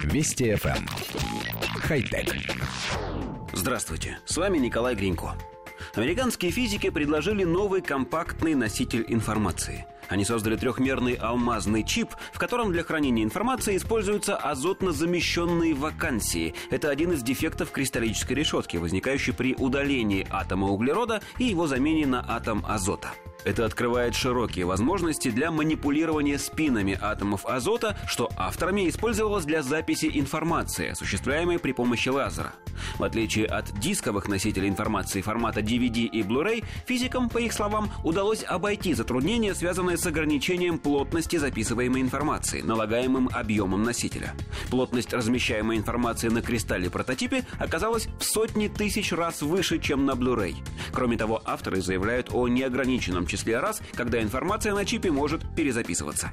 Вести FM. Эм. Хай-тек. Здравствуйте, с вами Николай Гринько. Американские физики предложили новый компактный носитель информации. Они создали трехмерный алмазный чип, в котором для хранения информации используются азотно замещенные вакансии. Это один из дефектов кристаллической решетки, возникающий при удалении атома углерода и его замене на атом азота. Это открывает широкие возможности для манипулирования спинами атомов азота, что авторами использовалось для записи информации, осуществляемой при помощи лазера. В отличие от дисковых носителей информации формата DVD и Blu-ray, физикам, по их словам, удалось обойти затруднения, связанные с ограничением плотности записываемой информации, налагаемым объемом носителя. Плотность размещаемой информации на кристалле прототипе оказалась в сотни тысяч раз выше, чем на Blu-ray. Кроме того, авторы заявляют о неограниченном числе раз, когда информация на чипе может перезаписываться.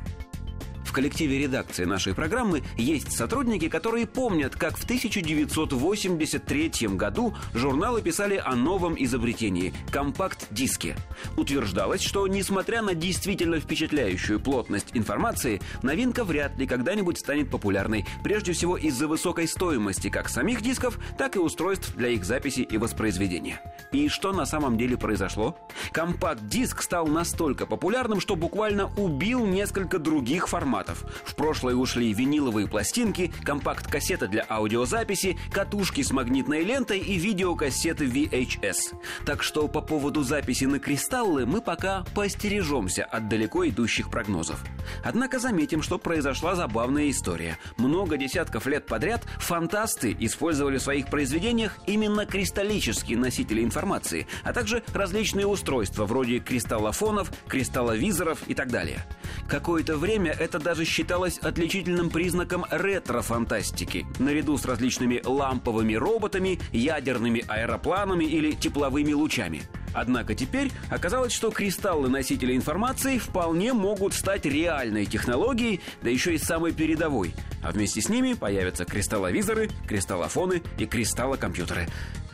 В коллективе редакции нашей программы есть сотрудники, которые помнят, как в 1983 году журналы писали о новом изобретении – компакт-диске. Утверждалось, что, несмотря на действительно впечатляющую плотность информации, новинка вряд ли когда-нибудь станет популярной, прежде всего из-за высокой стоимости как самих дисков, так и устройств для их записи и воспроизведения. И что на самом деле произошло? Компакт-диск стал настолько популярным, что буквально убил несколько других форматов форматов. В прошлое ушли виниловые пластинки, компакт-кассеты для аудиозаписи, катушки с магнитной лентой и видеокассеты VHS. Так что по поводу записи на кристаллы мы пока поостережемся от далеко идущих прогнозов. Однако заметим, что произошла забавная история. Много десятков лет подряд фантасты использовали в своих произведениях именно кристаллические носители информации, а также различные устройства вроде кристаллофонов, кристалловизоров и так далее. Какое-то время это даже считалось отличительным признаком ретро-фантастики, наряду с различными ламповыми роботами, ядерными аэропланами или тепловыми лучами. Однако теперь оказалось, что кристаллы носителя информации вполне могут стать реальной технологией, да еще и самой передовой. А вместе с ними появятся кристалловизоры, кристаллофоны и кристаллокомпьютеры.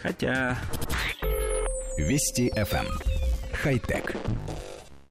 Хотя... Вести FM. Эм. Хай-тек.